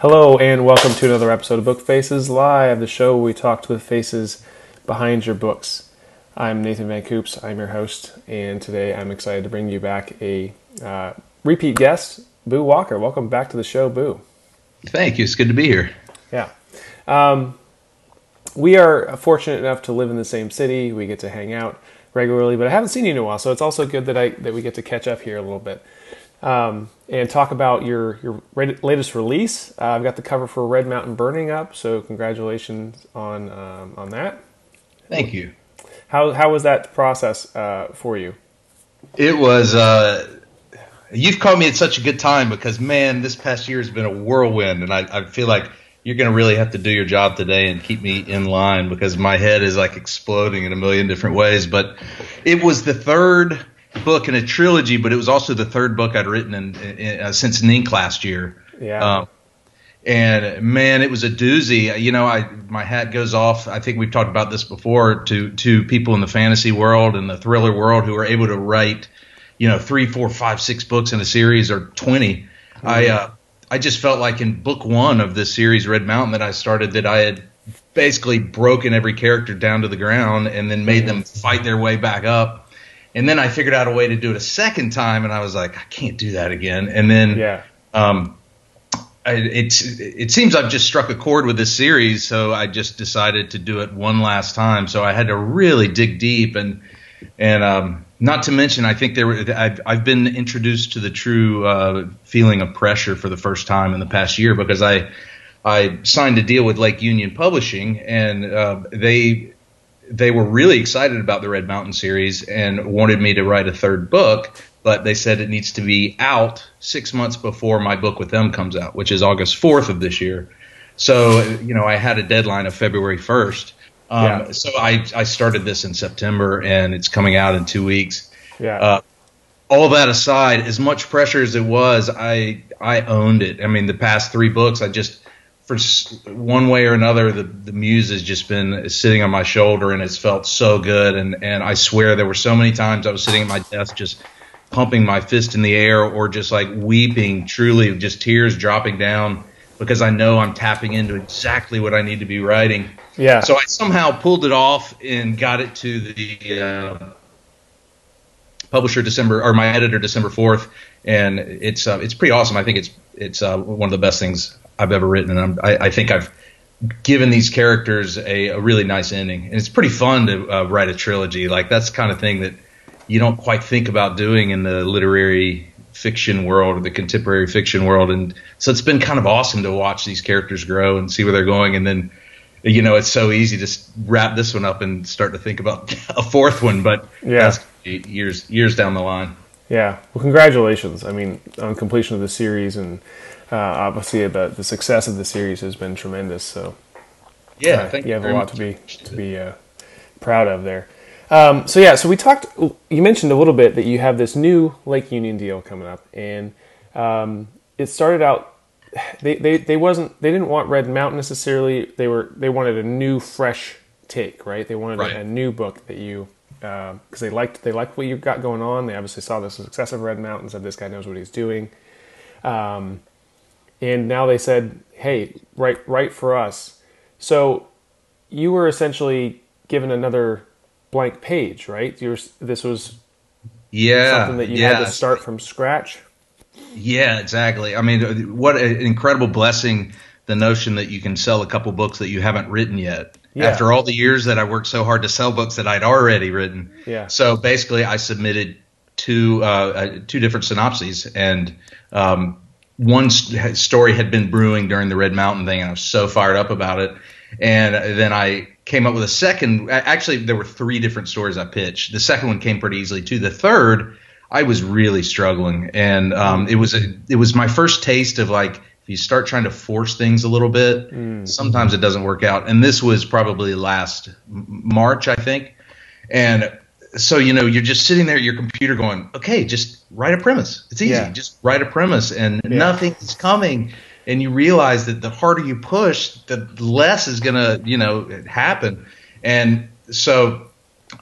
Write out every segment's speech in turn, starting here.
Hello, and welcome to another episode of Book Faces Live, the show where we talked with faces behind your books. I'm Nathan Van Coops, I'm your host, and today I'm excited to bring you back a uh, repeat guest, Boo Walker. Welcome back to the show, Boo. Thank you. It's good to be here. Yeah. Um, we are fortunate enough to live in the same city. We get to hang out regularly, but I haven't seen you in a while, so it's also good that I that we get to catch up here a little bit um, and talk about your your latest release. Uh, I've got the cover for Red Mountain Burning up, so congratulations on um, on that. Thank you. How how was that process uh, for you? It was. Uh, you've called me at such a good time because man, this past year has been a whirlwind, and I, I feel like you're going to really have to do your job today and keep me in line because my head is like exploding in a million different ways. But it was the third book in a trilogy, but it was also the third book I'd written in, in, uh, since NINC last year. Yeah. Um, and man, it was a doozy. You know, I my hat goes off. I think we've talked about this before to to people in the fantasy world and the thriller world who are able to write, you know, three, four, five, six books in a series or 20 mm-hmm. I uh, I just felt like in book one of this series, Red Mountain, that I started, that I had basically broken every character down to the ground and then made them fight their way back up. And then I figured out a way to do it a second time, and I was like, I can't do that again. And then, yeah. um, it, it seems I've just struck a chord with this series, so I just decided to do it one last time. So I had to really dig deep and and um, not to mention, I think there were, I've, I've been introduced to the true uh, feeling of pressure for the first time in the past year because I I signed a deal with Lake Union Publishing and uh, they they were really excited about the Red Mountain series and wanted me to write a third book, but they said it needs to be out six months before my book with them comes out, which is August fourth of this year. So you know I had a deadline of February first um, yeah. So I, I started this in September and it's coming out in two weeks. Yeah. Uh, all that aside, as much pressure as it was, I I owned it. I mean, the past three books, I just for one way or another, the the muse has just been sitting on my shoulder, and it's felt so good. And and I swear, there were so many times I was sitting at my desk just pumping my fist in the air, or just like weeping, truly, just tears dropping down because I know I'm tapping into exactly what I need to be writing. Yeah. So I somehow pulled it off and got it to the uh, publisher December or my editor December fourth, and it's uh, it's pretty awesome. I think it's it's uh, one of the best things I've ever written, and I, I think I've given these characters a, a, really nice ending, and it's pretty fun to uh, write a trilogy. Like that's the kind of thing that you don't quite think about doing in the literary fiction world or the contemporary fiction world, and so it's been kind of awesome to watch these characters grow and see where they're going, and then you know, it's so easy to wrap this one up and start to think about a fourth one, but yeah, years years down the line. Yeah, well, congratulations. I mean, on completion of the series, and uh, obviously the the success of the series has been tremendous. So yeah, uh, you have a lot much. to be to be uh, proud of there. Um, so yeah, so we talked. You mentioned a little bit that you have this new Lake Union deal coming up, and um, it started out they, they, they wasn't they didn't want Red Mountain necessarily. They were they wanted a new fresh take, right? They wanted right. a, a, new book that you because uh, they liked they liked what you got going on. They obviously saw the success of Red Mountain, said this guy knows what he's doing, um, and now they said, hey, write write for us. So you were essentially given another blank page, right? Were, this was yeah something that you yeah. had to start from scratch. Yeah, exactly. I mean, what an incredible blessing the notion that you can sell a couple books that you haven't written yet. Yeah. After all the years that I worked so hard to sell books that I'd already written. Yeah. So basically, I submitted two uh, uh two different synopses, and um, one st- story had been brewing during the Red Mountain thing, and I was so fired up about it. And then I came up with a second. Actually, there were three different stories I pitched. The second one came pretty easily too. The third I was really struggling, and um, it was a, it was my first taste of like if you start trying to force things a little bit, mm. sometimes it doesn't work out. And this was probably last March, I think, and so you know you're just sitting there at your computer going, okay, just write a premise. It's easy, yeah. just write a premise, and yeah. nothing is coming. And you realize that the harder you push, the less is gonna you know happen. And so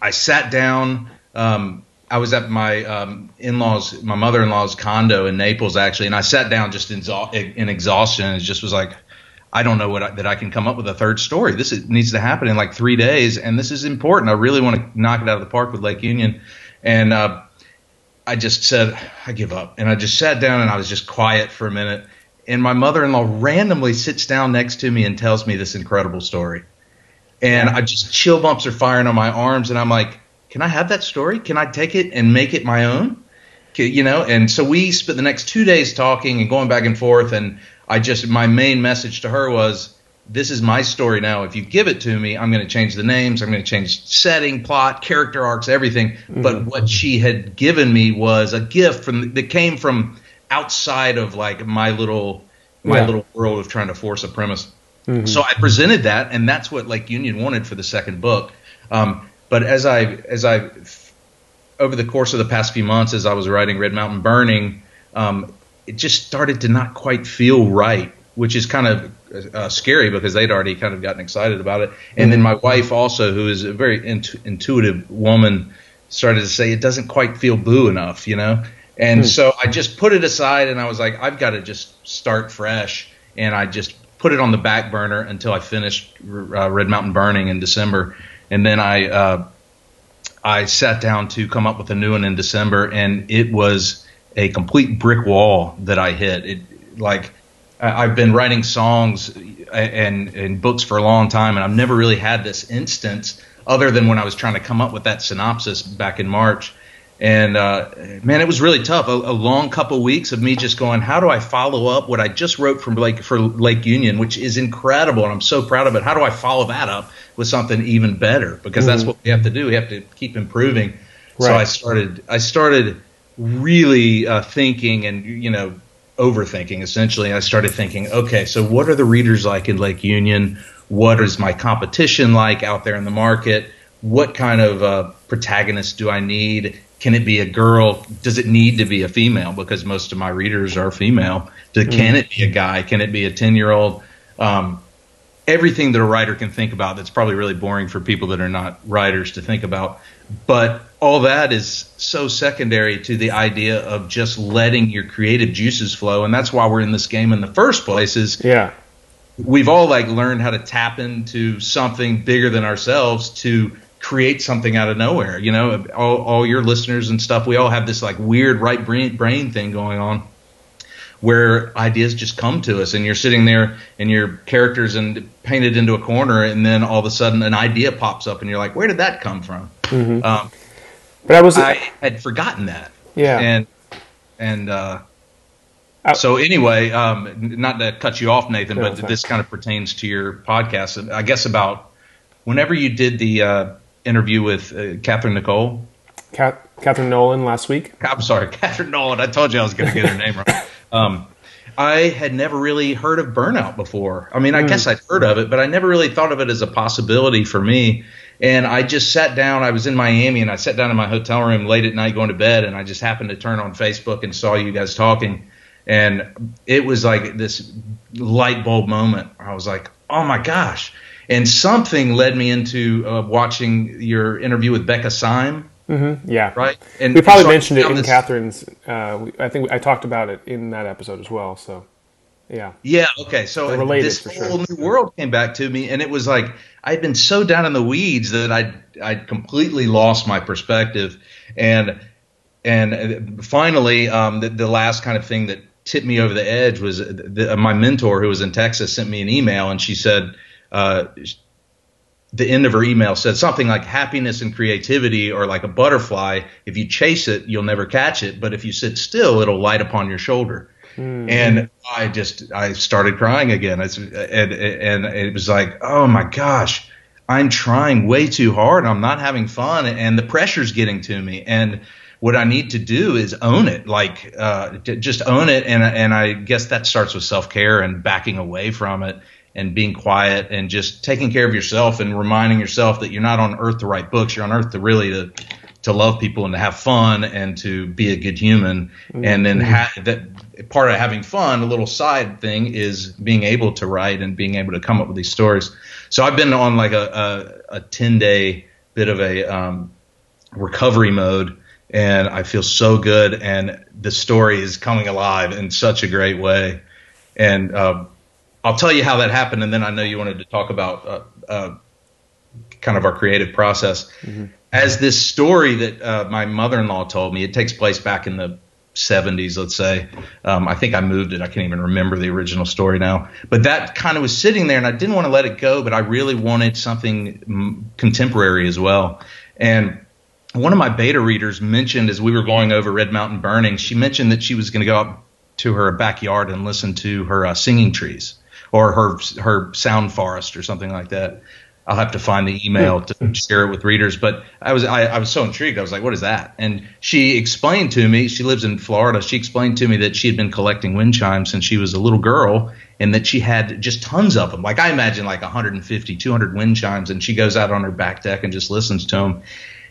I sat down. Um, I was at my um, in-laws, my mother-in-law's condo in Naples actually, and I sat down just in, in exhaustion and just was like, I don't know what I, that I can come up with a third story. This is, needs to happen in like three days, and this is important. I really want to knock it out of the park with Lake Union, and uh, I just said I give up, and I just sat down and I was just quiet for a minute, and my mother-in-law randomly sits down next to me and tells me this incredible story, and I just chill bumps are firing on my arms, and I'm like can I have that story? Can I take it and make it my own? You know, and so we spent the next two days talking and going back and forth. And I just, my main message to her was, this is my story now. If you give it to me, I'm going to change the names. I'm going to change setting, plot, character arcs, everything. Mm-hmm. But what she had given me was a gift from that came from outside of like my little my yeah. little world of trying to force a premise. Mm-hmm. So I presented that, and that's what Lake Union wanted for the second book. Um, but as I as I over the course of the past few months, as I was writing Red Mountain Burning, um, it just started to not quite feel right, which is kind of uh, scary because they'd already kind of gotten excited about it. And then my wife also, who is a very intu- intuitive woman, started to say it doesn't quite feel blue enough, you know. And hmm. so I just put it aside, and I was like, I've got to just start fresh, and I just put it on the back burner until I finished uh, Red Mountain Burning in December and then I uh, I sat down to come up with a new one in December, and it was a complete brick wall that I hit. It like I've been writing songs and and books for a long time, and I've never really had this instance other than when I was trying to come up with that synopsis back in March and uh, man, it was really tough. A, a, long couple weeks of me just going, how do I follow up what I just wrote from Lake for Lake Union, which is incredible, and I'm so proud of it. How do I follow that up with something even better? Because mm-hmm. that's what we have to do. We have to keep improving. Right. So I started. I started really uh, thinking and you know overthinking. Essentially, I started thinking, okay, so what are the readers like in Lake Union? What is my competition like out there in the market? What kind of uh, protagonist do I need? Can it be a girl? Does it need to be a female? Because most of my readers are female. Do, mm. Can it be a guy? Can it be a 10 year old? Um, everything that a writer can think about that's probably really boring for people that are not writers to think about. But all that is so secondary to the idea of just letting your creative juices flow. And that's why we're in this game in the first place is yeah. we've all like learned how to tap into something bigger than ourselves to create something out of nowhere. You know, all, all your listeners and stuff, we all have this like weird right brain, brain thing going on where ideas just come to us and you're sitting there and your characters and painted into a corner and then all of a sudden an idea pops up and you're like where did that come from mm-hmm. um, but i was i had forgotten that yeah and and uh, so anyway um, not to cut you off nathan but this kind of pertains to your podcast i guess about whenever you did the uh, interview with uh, Catherine Nicole. Cat- Catherine Nolan last week. I'm sorry, Catherine Nolan. I told you I was going to get her name wrong. Um, I had never really heard of burnout before. I mean, I mm. guess I'd heard of it, but I never really thought of it as a possibility for me. And I just sat down. I was in Miami, and I sat down in my hotel room late at night going to bed, and I just happened to turn on Facebook and saw you guys talking. And it was like this light bulb moment. I was like, oh my gosh and something led me into uh, watching your interview with Becca Syme. Mm-hmm. Yeah, right. And we probably mentioned it in this... Catherine's. Uh, I think I talked about it in that episode as well. So, yeah. Yeah. Okay. So related, this whole sure. new world came back to me, and it was like I'd been so down in the weeds that I'd I'd completely lost my perspective, and and finally, um, the, the last kind of thing that tipped me over the edge was the, my mentor who was in Texas sent me an email, and she said uh, the end of her email said something like happiness and creativity are like a butterfly. If you chase it, you'll never catch it. But if you sit still, it'll light upon your shoulder. Mm-hmm. And I just, I started crying again. and, and it was like, oh my gosh, I'm trying way too hard. I'm not having fun and the pressure's getting to me. And what I need to do is own it, like, uh, just own it. And, and I guess that starts with self care and backing away from it and being quiet and just taking care of yourself and reminding yourself that you're not on earth to write books. You're on earth to really to to love people and to have fun and to be a good human. Mm-hmm. And then ha- that part of having fun, a little side thing is being able to write and being able to come up with these stories. So I've been on like a a, a ten day bit of a um, recovery mode and I feel so good. And the story is coming alive in such a great way. And uh, I'll tell you how that happened, and then I know you wanted to talk about uh, uh, kind of our creative process. Mm-hmm. As this story that uh, my mother-in-law told me, it takes place back in the 70s, let's say. Um, I think I moved it. I can't even remember the original story now. But that kind of was sitting there, and I didn't want to let it go, but I really wanted something contemporary as well. And one of my beta readers mentioned as we were going over Red Mountain Burning, she mentioned that she was going to go up to her backyard and listen to her uh, singing trees or her her sound forest or something like that. I'll have to find the email to hmm. share it with readers. But I was I, I, was so intrigued. I was like, "What is that?" And she explained to me. She lives in Florida. She explained to me that she had been collecting wind chimes since she was a little girl, and that she had just tons of them. Like I imagine, like 150, 200 wind chimes, and she goes out on her back deck and just listens to them.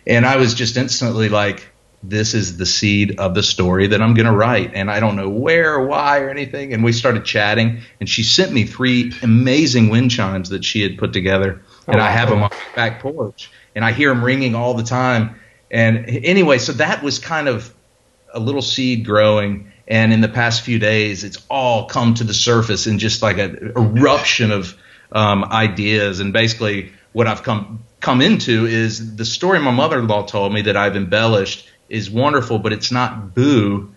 And I was just instantly like, "This is the seed of the story that I'm going to write." And I don't know where or why or anything. And we started chatting, and she sent me three amazing wind chimes that she had put together and oh, I have them on my back porch, and I hear them ringing all the time. And anyway, so that was kind of a little seed growing. And in the past few days, it's all come to the surface in just like an eruption of um, ideas. And basically, what I've come come into is the story my mother-in-law told me that I've embellished is wonderful, but it's not boo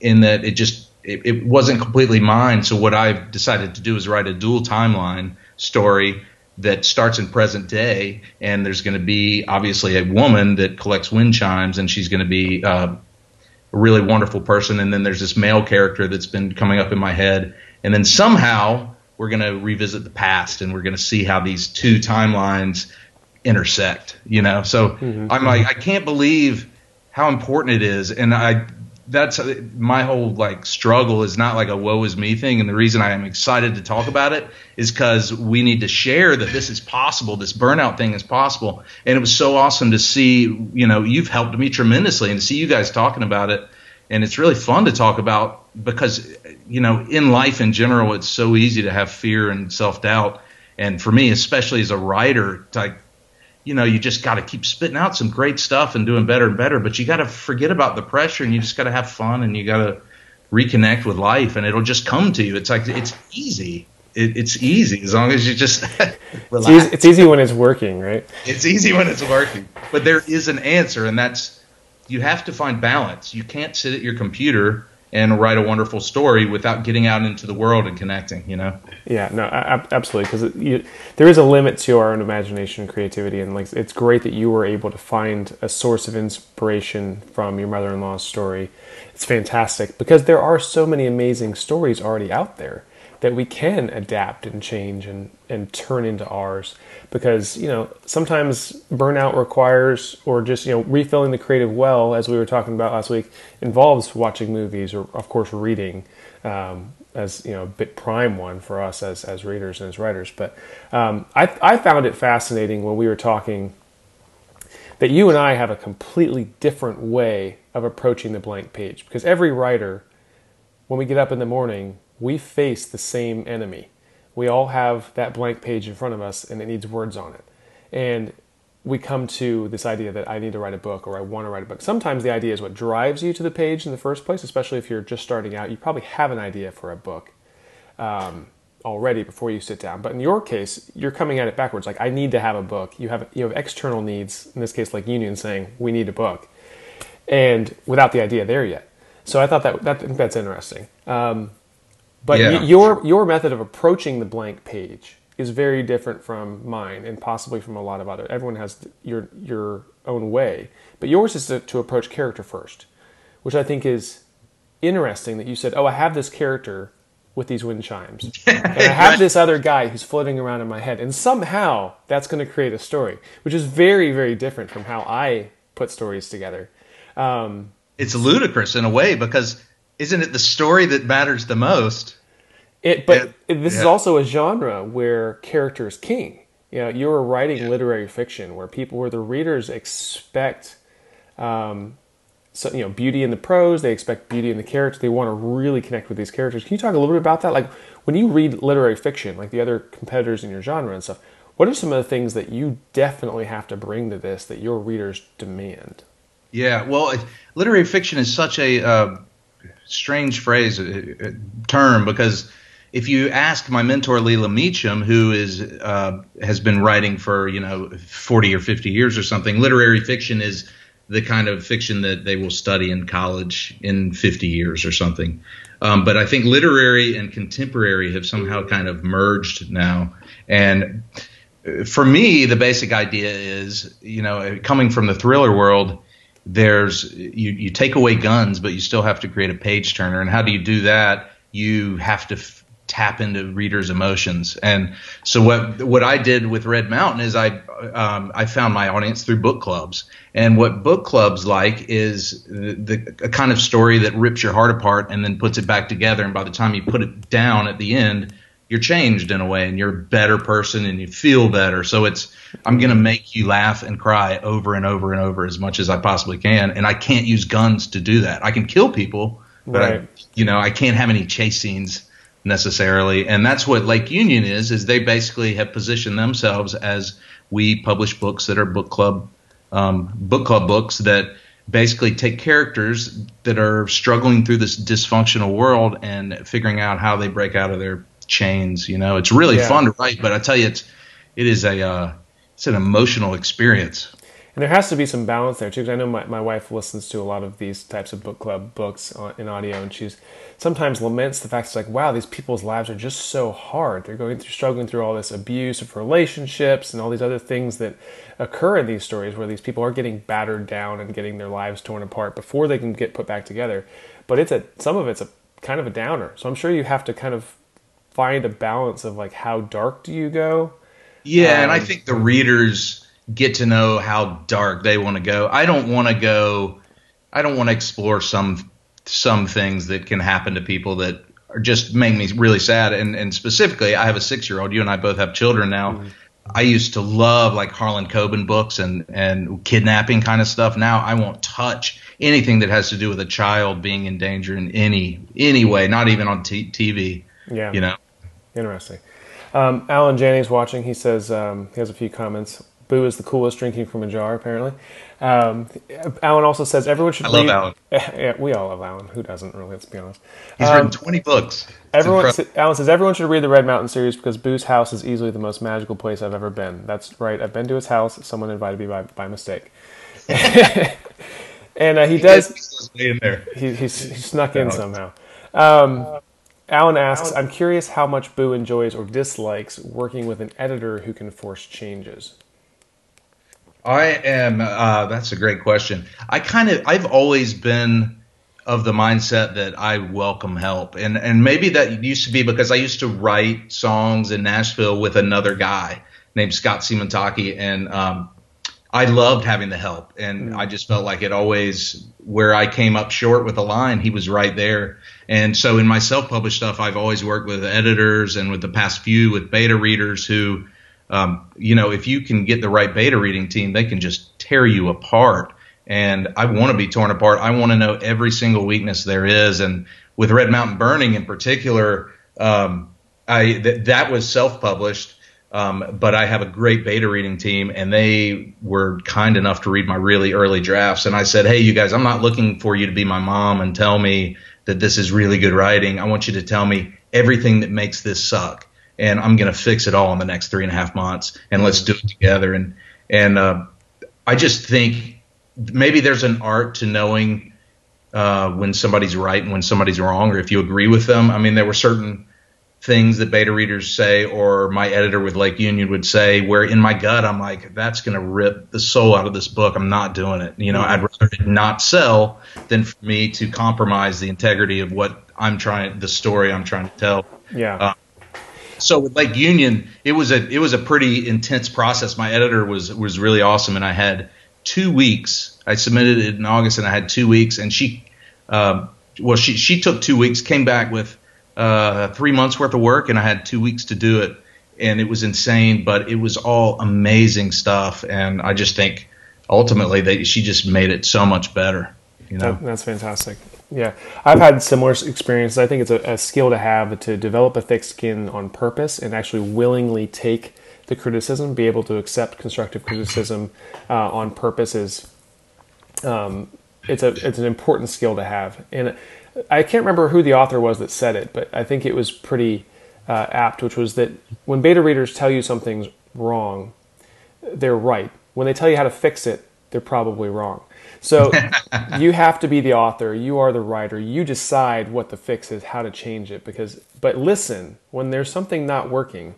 in that it just it, it wasn't completely mine. So what I've decided to do is write a dual timeline story that starts in present day, and there's going to be obviously a woman that collects wind chimes, and she's going to be uh, a really wonderful person. And then there's this male character that's been coming up in my head, and then somehow we're going to revisit the past, and we're going to see how these two timelines intersect. You know, so mm-hmm. I'm like, I can't believe how important it is, and I that's my whole like struggle is not like a woe is me thing. And the reason i am excited to talk about it is because we need to share that this is possible this burnout thing is possible. And it was so awesome to see you know you've helped me tremendously and to see you guys talking about it. And it's really fun to talk about because you know in life in general it's so easy to have fear and self-doubt. And for me especially as a writer like you know, you just got to keep spitting out some great stuff and doing better and better. But you got to forget about the pressure and you just got to have fun and you got to reconnect with life and it'll just come to you. It's like it's easy. It, it's easy as long as you just it's, easy, it's easy when it's working, right? It's easy when it's working, but there is an answer, and that's you have to find balance. You can't sit at your computer and write a wonderful story without getting out into the world and connecting you know? Yeah no absolutely because there is a limit to our own imagination and creativity and like it's great that you were able to find a source of inspiration from your mother-in-law's story. It's fantastic because there are so many amazing stories already out there that we can adapt and change and, and turn into ours. Because you know sometimes burnout requires or just you know refilling the creative well as we were talking about last week involves watching movies or of course reading um, as you know a bit prime one for us as as readers and as writers. But um, I, I found it fascinating when we were talking that you and I have a completely different way of approaching the blank page. Because every writer when we get up in the morning we face the same enemy we all have that blank page in front of us and it needs words on it. And we come to this idea that I need to write a book or I want to write a book. Sometimes the idea is what drives you to the page in the first place, especially if you're just starting out. You probably have an idea for a book um, already before you sit down. But in your case, you're coming at it backwards. Like I need to have a book. You have you have external needs. In this case, Lake Union saying we need a book, and without the idea there yet. So I thought that that that's interesting. Um, but yeah. y- your your method of approaching the blank page is very different from mine and possibly from a lot of other. Everyone has your your own way, but yours is to, to approach character first, which I think is interesting. That you said, "Oh, I have this character with these wind chimes, and I have this other guy who's floating around in my head, and somehow that's going to create a story, which is very very different from how I put stories together." Um, it's ludicrous in a way because isn't it the story that matters the most? It, but it, this yeah. is also a genre where character is king. You know, you're writing yeah. literary fiction where people, where the readers expect, um, so you know, beauty in the prose. They expect beauty in the character. They want to really connect with these characters. Can you talk a little bit about that? Like when you read literary fiction, like the other competitors in your genre and stuff. What are some of the things that you definitely have to bring to this that your readers demand? Yeah, well, literary fiction is such a uh, strange phrase, uh, term, because if you ask my mentor Leila Meacham, who is uh, has been writing for you know 40 or 50 years or something, literary fiction is the kind of fiction that they will study in college in 50 years or something. Um, but I think literary and contemporary have somehow kind of merged now. And for me, the basic idea is, you know, coming from the thriller world, there's you, you take away guns, but you still have to create a page turner. And how do you do that? You have to f- tap into readers' emotions. And so what what I did with Red Mountain is I um, I found my audience through book clubs. And what book clubs like is the, the a kind of story that rips your heart apart and then puts it back together. And by the time you put it down at the end, you're changed in a way and you're a better person and you feel better. So it's, I'm going to make you laugh and cry over and over and over as much as I possibly can. And I can't use guns to do that. I can kill people, but right. I, you know, I can't have any chase scenes necessarily. And that's what Lake Union is, is they basically have positioned themselves as we publish books that are book club, um, book club books that basically take characters that are struggling through this dysfunctional world and figuring out how they break out of their chains. You know, it's really yeah. fun to write, but I tell you, it's it is a uh, it's an emotional experience. And there has to be some balance there too, because I know my, my wife listens to a lot of these types of book club books in audio, and she's sometimes laments the fact it's like, wow, these people's lives are just so hard. They're going through, struggling through all this abuse of relationships and all these other things that occur in these stories where these people are getting battered down and getting their lives torn apart before they can get put back together. But it's a some of it's a kind of a downer. So I'm sure you have to kind of find a balance of like how dark do you go. Yeah, um, and I um, think the readers get to know how dark they want to go. I don't want to go. I don't want to explore some some things that can happen to people that are just make me really sad. And and specifically, I have a six year old. You and I both have children now. Mm-hmm. I used to love like Harlan Coben books and and kidnapping kind of stuff. Now I won't touch anything that has to do with a child being in danger in any any way, not even on t- TV. Yeah. You know? Interesting. Um, Alan Jannings watching, he says, um, he has a few comments. Boo is the coolest drinking from a jar, apparently. Um, Alan also says everyone should I read. love Alan. Yeah, we all love Alan. Who doesn't, really? Let's be honest. He's um, written 20 books. everyone, Alan says everyone should read the Red Mountain series because Boo's house is easily the most magical place I've ever been. That's right. I've been to his house. Someone invited me by, by mistake. and uh, he, he does. In there. He, he's, he snuck in somehow. Um, Alan asks, I'm curious how much Boo enjoys or dislikes working with an editor who can force changes. I am. Uh, that's a great question. I kind of. I've always been of the mindset that I welcome help, and and maybe that used to be because I used to write songs in Nashville with another guy named Scott Simataki, and um, I loved having the help, and mm. I just felt like it always where I came up short with a line, he was right there. And so in my self-published stuff, I've always worked with editors and with the past few with beta readers who, um, you know, if you can get the right beta reading team, they can just tear you apart. And I want to be torn apart. I want to know every single weakness there is. And with Red Mountain Burning in particular, um, I th- that was self-published um, but I have a great beta reading team, and they were kind enough to read my really early drafts. And I said, Hey, you guys, I'm not looking for you to be my mom and tell me that this is really good writing. I want you to tell me everything that makes this suck. And I'm going to fix it all in the next three and a half months, and let's do it together. And and uh, I just think maybe there's an art to knowing uh, when somebody's right and when somebody's wrong, or if you agree with them. I mean, there were certain things that beta readers say or my editor with Lake Union would say where in my gut I'm like that's going to rip the soul out of this book. I'm not doing it. You know I'd rather it not sell than for me to compromise the integrity of what I'm trying the story I'm trying to tell. Yeah. Uh, so with Lake Union it was a it was a pretty intense process. My editor was was really awesome and I had 2 weeks. I submitted it in August and I had 2 weeks and she um, well she she took 2 weeks came back with uh, three months worth of work, and I had two weeks to do it, and it was insane. But it was all amazing stuff, and I just think ultimately that she just made it so much better. You know, that, that's fantastic. Yeah, I've had similar experiences. I think it's a, a skill to have to develop a thick skin on purpose and actually willingly take the criticism, be able to accept constructive criticism uh, on purpose is um, it's a it's an important skill to have. And I can't remember who the author was that said it, but I think it was pretty uh, apt, which was that when beta readers tell you something's wrong, they're right. When they tell you how to fix it, they're probably wrong. So you have to be the author. You are the writer. You decide what the fix is, how to change it. Because, but listen, when there's something not working,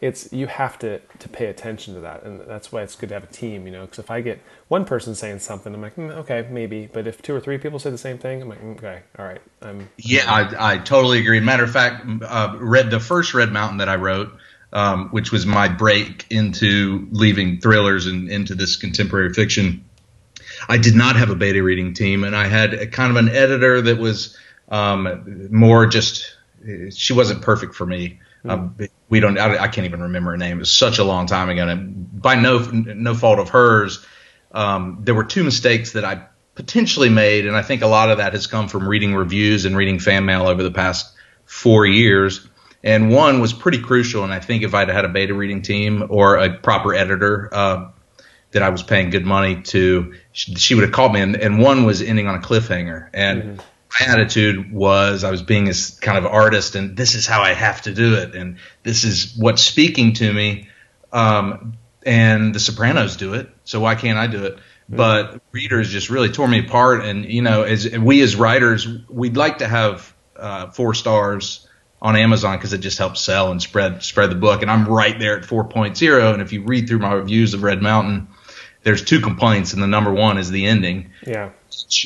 it's you have to to pay attention to that, and that's why it's good to have a team. You know, because if I get one person saying something, I'm like, mm, okay, maybe. But if two or three people say the same thing, I'm like, mm, okay, all right, I'm. Yeah, I, I totally agree. Matter of fact, uh, read the first Red Mountain that I wrote. Um, which was my break into leaving thrillers and into this contemporary fiction. I did not have a beta reading team, and I had a kind of an editor that was um, more just. She wasn't perfect for me. Mm. we don't. I, I, can't even remember her name. It was such a long time ago, and by no no fault of hers, um, there were two mistakes that I potentially made, and I think a lot of that has come from reading reviews and reading fan mail over the past four years. And one was pretty crucial, and I think if I'd had a beta reading team or a proper editor uh, that I was paying good money to, she, she would have called me. And, and, one was ending on a cliffhanger, and mm-hmm my attitude was I was being a kind of artist, and this is how I have to do it, and this is what's speaking to me. Um, and The Sopranos do it, so why can't I do it? But readers just really tore me apart, and you know, as we as writers, we'd like to have uh, four stars on Amazon because it just helps sell and spread spread the book. And I'm right there at 4.0. And if you read through my reviews of Red Mountain, there's two complaints, and the number one is the ending. Yeah,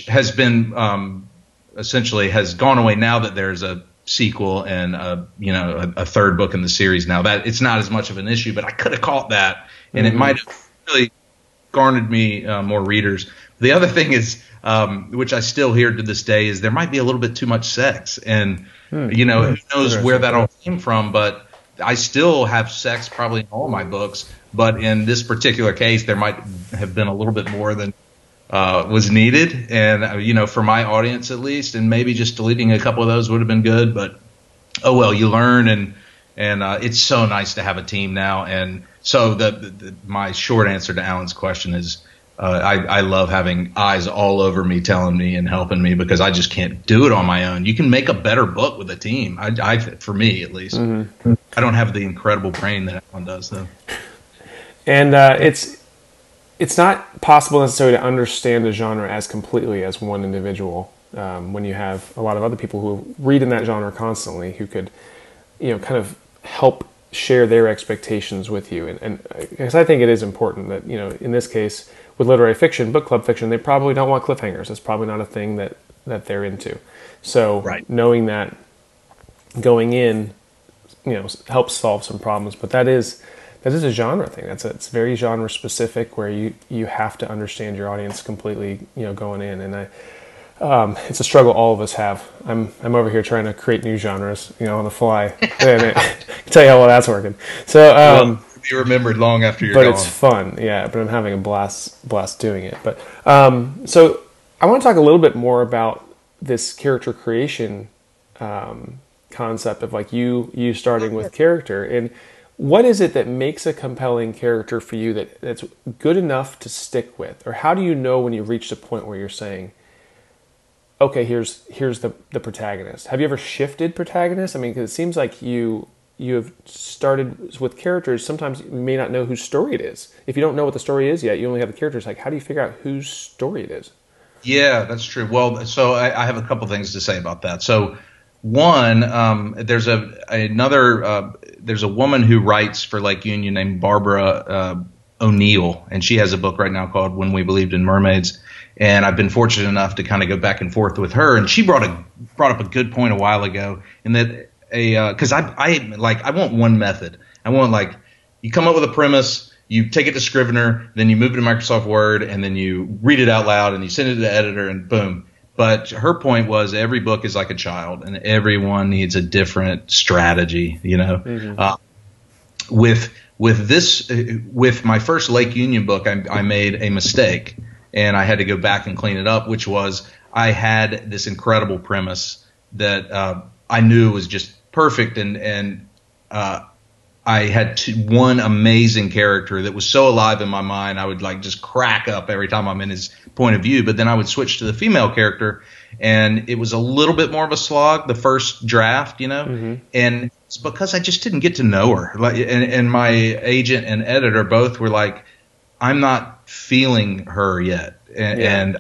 has been um, essentially has gone away now that there's a sequel and a you know a, a, third book in the series now. That it's not as much of an issue but i could have caught that and mm-hmm. it might have really garnered me uh, more readers. The other thing is um, which i still hear to this day is there might be a little bit too much sex. And hmm. you know who knows where that all came from but i still have sex probably in all my books. But in this particular case there might have been a little bit more than uh, was needed, and uh, you know, for my audience at least, and maybe just deleting a couple of those would have been good. But oh well, you learn, and and uh, it's so nice to have a team now. And so the, the my short answer to Alan's question is. Uh, I, I love having eyes all over me, telling me and helping me because I just can't do it on my own. You can make a better book with a team. I, I for me at least, mm-hmm. I don't have the incredible brain that Alan does though. And uh, it's it's not possible necessarily to understand a genre as completely as one individual um, when you have a lot of other people who read in that genre constantly who could you know kind of help share their expectations with you. And, and because i think it is important that you know in this case with literary fiction book club fiction they probably don't want cliffhangers. It's probably not a thing that that they're into. So right. knowing that going in you know helps solve some problems. But that is that is a genre thing. That's a, it's very genre specific where you you have to understand your audience completely. You know, going in, and I. Um, it's a struggle all of us have. I'm I'm over here trying to create new genres, you know, on the fly. and it, I can tell you how well that's working. So um, well, be remembered long after you're but gone. it's fun, yeah. But I'm having a blast blast doing it. But um, so I want to talk a little bit more about this character creation um, concept of like you you starting with character and what is it that makes a compelling character for you that, that's good enough to stick with? Or how do you know when you've reached a point where you're saying, okay, here's here's the, the protagonist. Have you ever shifted protagonist? I mean, because it seems like you you have started with characters. Sometimes you may not know whose story it is. If you don't know what the story is yet, you only have the characters. Like, how do you figure out whose story it is? Yeah, that's true. Well, so I, I have a couple things to say about that. So one, um, there's a another uh, there's a woman who writes for Lake Union named Barbara uh, O'Neal, and she has a book right now called When We Believed in Mermaids. And I've been fortunate enough to kind of go back and forth with her, and she brought a brought up a good point a while ago, in that a because uh, I I like I want one method. I want like you come up with a premise, you take it to Scrivener, then you move it to Microsoft Word, and then you read it out loud, and you send it to the editor, and boom but her point was every book is like a child, and everyone needs a different strategy. You know, mm-hmm. uh, with with this with my first Lake Union book, I, I made a mistake, and I had to go back and clean it up. Which was I had this incredible premise that uh, I knew was just perfect, and and uh, I had two, one amazing character that was so alive in my mind, I would like just crack up every time I'm in his point of view. But then I would switch to the female character, and it was a little bit more of a slog the first draft, you know. Mm-hmm. And it's because I just didn't get to know her. Like, and, and my agent and editor both were like, "I'm not feeling her yet," and, yeah. and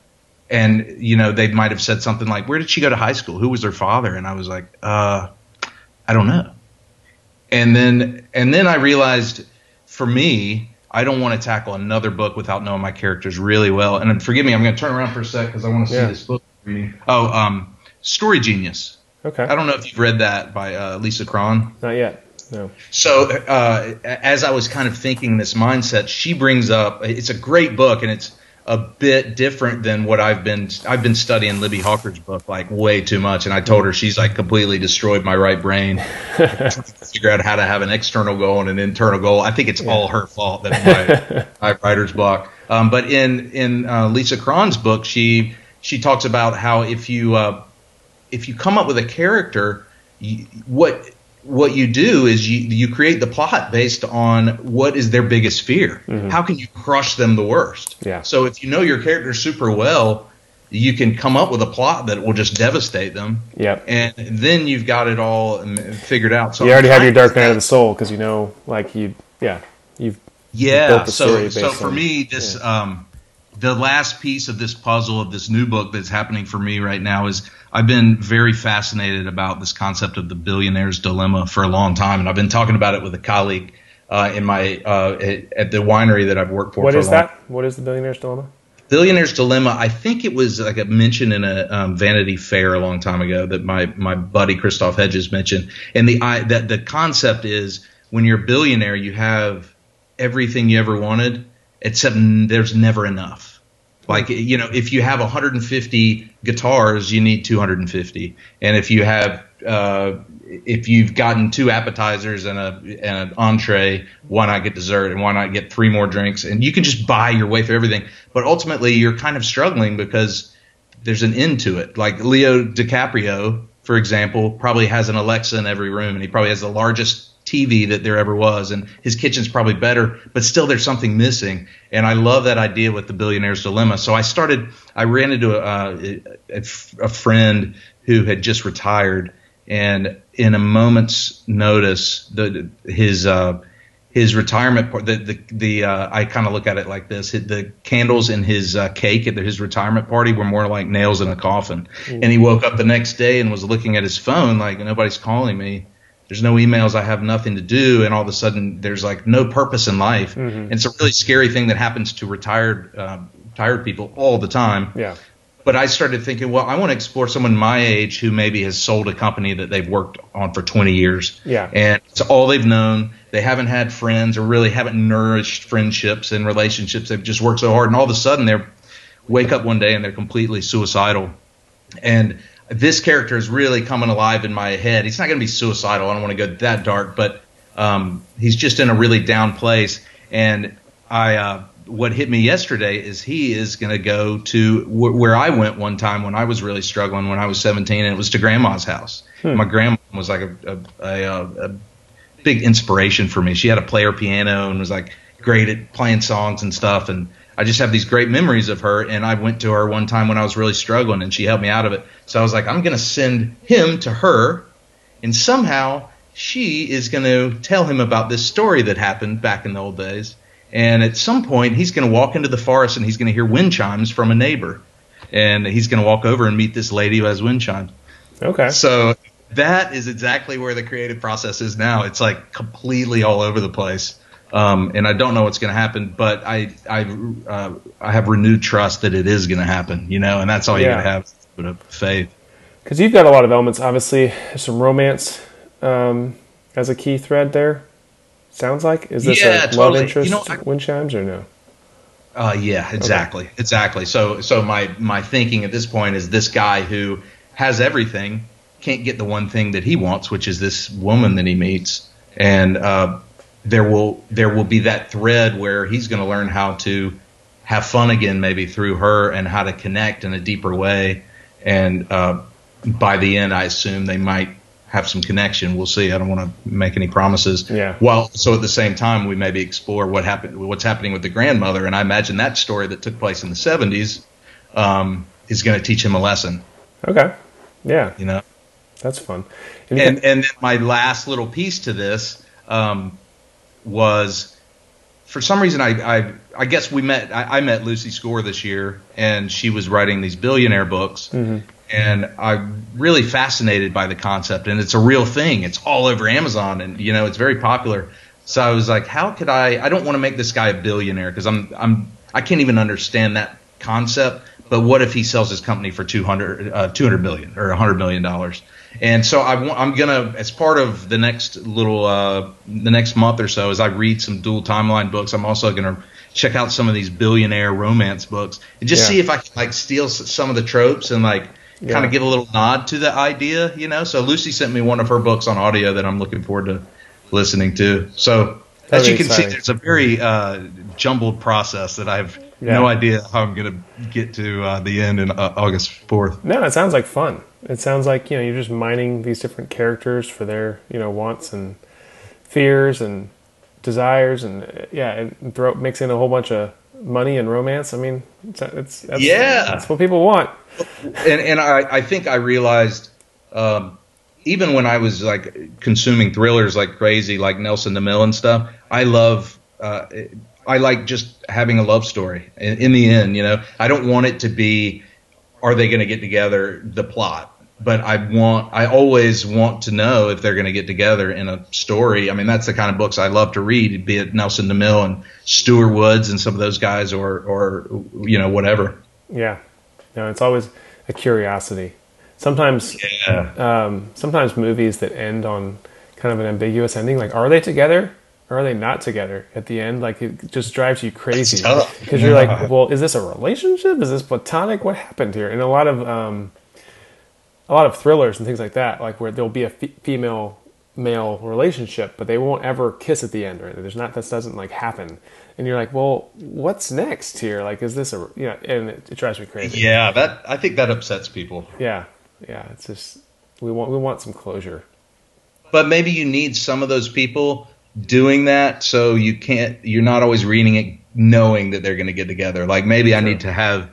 and you know they might have said something like, "Where did she go to high school? Who was her father?" And I was like, "Uh, I don't know." And then and then I realized, for me, I don't want to tackle another book without knowing my characters really well. And forgive me, I'm going to turn around for a sec because I want to see yeah. this book. Oh, um, Story Genius. Okay. I don't know if you've read that by uh, Lisa Cron. Not yet. No. So uh, as I was kind of thinking this mindset, she brings up. It's a great book, and it's a bit different than what I've been I've been studying Libby Hawker's book like way too much. And I told her she's like completely destroyed my right brain. Figure out how to have an external goal and an internal goal. I think it's yeah. all her fault that my, my writer's block. Um, but in in uh, Lisa Cron's book she she talks about how if you uh, if you come up with a character you, what what you do is you you create the plot based on what is their biggest fear. Mm-hmm. How can you crush them the worst? Yeah. So if you know your character super well, you can come up with a plot that will just devastate them. Yep. And then you've got it all figured out. So you already have your dark night of the soul because you know, like you, yeah, you've yeah. so so for on, me, this yeah. um, the last piece of this puzzle of this new book that's happening for me right now is I've been very fascinated about this concept of the billionaire's dilemma for a long time, and I've been talking about it with a colleague uh, in my uh, at, the winery that I've worked for. What for is that? What is the billionaire's dilemma? Billionaire's Dilemma. I think it was like a mention in a um, Vanity Fair a long time ago that my my buddy Christoph Hedges mentioned. And the I, that the concept is when you're a billionaire, you have everything you ever wanted, except there's never enough. Like you know, if you have 150 guitars, you need 250, and if you have uh, if you've gotten two appetizers and a and an entree, why not get dessert and why not get three more drinks? And you can just buy your way through everything. But ultimately, you're kind of struggling because there's an end to it. Like Leo DiCaprio, for example, probably has an Alexa in every room, and he probably has the largest TV that there ever was, and his kitchen's probably better, but still there's something missing. And I love that idea with the billionaire's dilemma. So I started, I ran into a, a, a friend who had just retired, and in a moment's notice, the his uh, his retirement part, the the, the uh, I kind of look at it like this: the candles in his uh, cake at his retirement party were more like nails in a coffin. Mm-hmm. And he woke up the next day and was looking at his phone like nobody's calling me there's no emails. I have nothing to do, and all of a sudden there's like no purpose in life. Mm-hmm. And it's a really scary thing that happens to retired uh, retired people all the time. Yeah. But I started thinking, well, I want to explore someone my age who maybe has sold a company that they've worked on for 20 years. Yeah. And it's all they've known. They haven't had friends or really haven't nourished friendships and relationships. They've just worked so hard, and all of a sudden they wake up one day and they're completely suicidal. And this character is really coming alive in my head. He's not going to be suicidal. I don't want to go that dark, but um, he's just in a really down place. And I, uh, what hit me yesterday is he is going to go to w- where I went one time when I was really struggling when I was 17, and it was to grandma's house. Hmm. My grandma was like a, a, a, a big inspiration for me. She had a player piano and was like great at playing songs and stuff. And I just have these great memories of her. And I went to her one time when I was really struggling, and she helped me out of it. So I was like, I'm going to send him to her, and somehow she is going to tell him about this story that happened back in the old days. And at some point, he's going to walk into the forest and he's going to hear wind chimes from a neighbor. And he's going to walk over and meet this lady who has wind chimes. Okay. So that is exactly where the creative process is now. It's like completely all over the place. Um, and I don't know what's going to happen, but I I uh, I have renewed trust that it is going to happen. You know, and that's all you got to have, but a faith. Because you've got a lot of elements. Obviously, there's some romance um, as a key thread there. Sounds like is this yeah, a totally. love interest you know, I, wind chimes or no? Uh, yeah, exactly, okay. exactly. So so my my thinking at this point is this guy who has everything can't get the one thing that he wants, which is this woman that he meets, and uh, there will there will be that thread where he's going to learn how to have fun again, maybe through her, and how to connect in a deeper way. And uh, by the end, I assume they might have some connection. We'll see. I don't want to make any promises. Yeah. Well, so at the same time, we maybe explore what happened, what's happening with the grandmother, and I imagine that story that took place in the '70s um, is going to teach him a lesson. Okay. Yeah. You know. That's fun. And and, and then my last little piece to this um, was, for some reason, I I, I guess we met. I, I, met Lucy Score this year, and she was writing these billionaire books. Mm-hmm. And I'm really fascinated by the concept, and it's a real thing. It's all over Amazon, and you know it's very popular. So I was like, how could I? I don't want to make this guy a billionaire because I'm I'm I can't even understand that concept. But what if he sells his company for 200, uh, 200 million or 100 million dollars? And so I am gonna, as part of the next little, uh, the next month or so, as I read some dual timeline books, I'm also gonna check out some of these billionaire romance books and just Yeah. see if I can like steal some of the tropes and like kind of give a little nod to the idea, you know. So Lucy sent me one of her books on audio that I'm looking forward to listening to. So That'd as you can exciting. see, it's a very uh, jumbled process that I've Yeah. no idea how I'm gonna get to uh, the end in uh, August 4th. No, it sounds like fun. It sounds like you know you're just mining these different characters for their you know wants and fears and desires, and yeah, and throw mix in a whole bunch of money and romance. I mean, it's, it's that's, Yeah. that's what people want. and and I, I think I realized um, even when I was like consuming thrillers like crazy, like Nelson DeMille and stuff. I love. Uh, I like just having a love story. In, in the end, you know, I don't want it to be, are they going to get together? The plot. But I want, I always want to know if they're going to get together in a story. I mean, that's the kind of books I love to read, be it Nelson DeMille and Stuart Woods and some of those guys, or, or you know, whatever. Yeah, no, it's always a curiosity. Sometimes, Yeah. um, sometimes movies that end on kind of an ambiguous ending, like are they together or are they not together at the end? Like it just drives you crazy because you're like, well, is this a relationship? Is this platonic? What happened here? And a lot of um, a lot of thrillers and things like that, like where there'll be a female male relationship, but they won't ever kiss at the end, or there's not this doesn't like happen. And you're like, well, what's next here? Like, is this a you know? And it, it drives me crazy. Yeah, that I think that upsets people. Yeah, yeah. It's just we want we want some closure. But maybe you need some of those people doing that so you can't you're not always reading it knowing that they're going to get together. Like maybe I need to have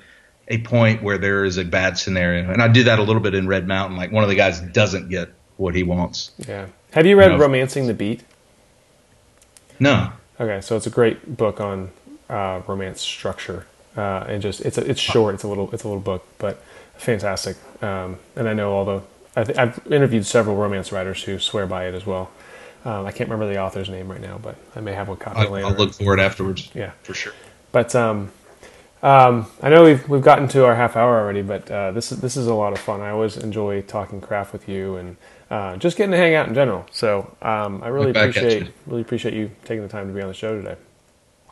a point where there is a bad scenario. And I do that a little bit in Red Mountain like one of the guys doesn't get what he wants. Yeah. Have you read No. *Romancing the Beat*? No. Okay, so it's a great book on uh, romance structure, uh, and just it's a, it's short. It's a little it's a little book, but fantastic. Um, and I know all the I th- I've interviewed several romance writers who swear by it as well. Um, I can't remember the author's name right now, but I may have one copy I'll, later. I'll look for it afterwards. Yeah. For sure. But um, um, I know we've we've gotten to our half hour already, but uh, this is this is a lot of fun. I always enjoy talking craft with you and uh, just getting to hang out in general. So um, I really Right back at appreciate you. really appreciate you taking the time to be on the show today.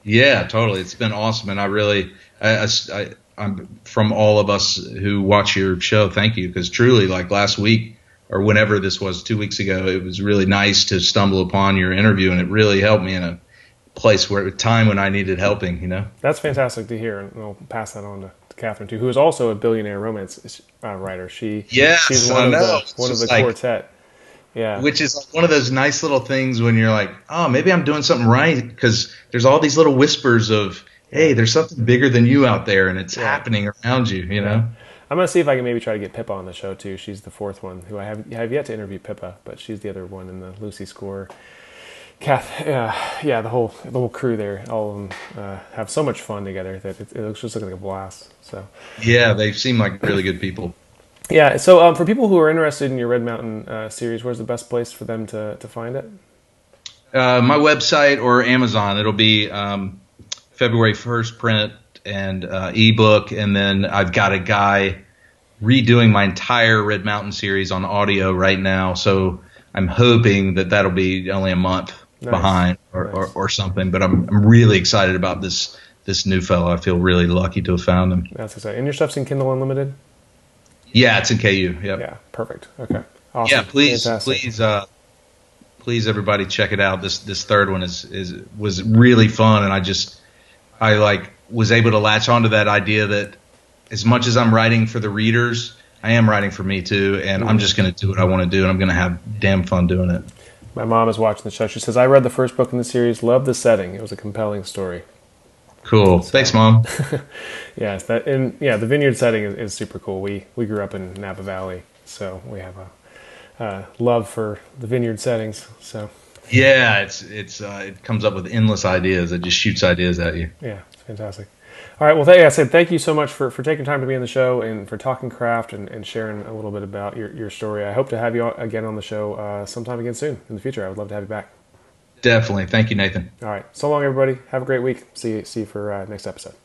Yeah, totally. It's been awesome, and I really, I, I, am from all of us who watch your show. Thank you, because truly, like last week or whenever this was, two weeks ago, it was really nice to stumble upon your interview, and it really helped me in a place where time when I needed helping. You know. That's fantastic to hear, and I'll pass that on to, to Catherine too, who is also a billionaire romance uh, writer. She Yes, she's I one of know. the It's one of the like- quartet. Yeah, Which is one of those nice little things when you're like, oh, maybe I'm doing something right, because there's all these little whispers of, hey, there's something bigger than you out there, and it's Yeah. happening around you. You know. I'm gonna see if I can maybe try to get Pippa on the show too. She's the fourth one who I have have yet to interview Pippa, but she's the other one in the Lucy Score. Kath, yeah, yeah, the whole the whole crew there, all of them uh, have so much fun together that it, it looks just like a blast. So Yeah, they seem like really good people. yeah, so um, for people who are interested in your Red Mountain uh, series, where's the best place for them to to find it? Uh, my website or Amazon. It'll be um, February 1st print and uh, ebook, and then I've got a guy redoing my entire Red Mountain series on audio right now. So I'm hoping that that'll be only a month Nice. behind or, Nice. or, or something. But I'm I'm really excited about this this new fellow. I feel really lucky to have found him. That's exciting. And your stuff's in Kindle Unlimited. Yeah, it's in KU. Yep. Yeah, perfect. Okay, awesome. Yeah, please, Fantastic. please, uh, please, everybody, check it out. This this third one is is was really fun, and I just I like was able to latch onto that idea that as much as I'm writing for the readers, I am writing for me too, and I'm just going to do what I want to do, and I'm going to have damn fun doing it. My mom is watching the show. She says, I read the first book in the series, loved the setting. It was a compelling story. Cool. Thanks, mom. yeah, that and yeah, the vineyard setting is, is, super cool. We we grew up in Napa Valley, so we have a uh, love for the vineyard settings. So yeah, it's it's uh, it comes up with endless ideas. It just shoots ideas at you. Yeah, it's fantastic. All right. Well, th- I said thank you so much for, for taking time to be on the show and for talking craft and, and sharing a little bit about your, your story. I hope to have you again on the show uh, sometime again soon in the future. I would love to have you back. Definitely. Thank you, Nathan. All right. So long, everybody. Have a great week. See you, see you for uh, next episode.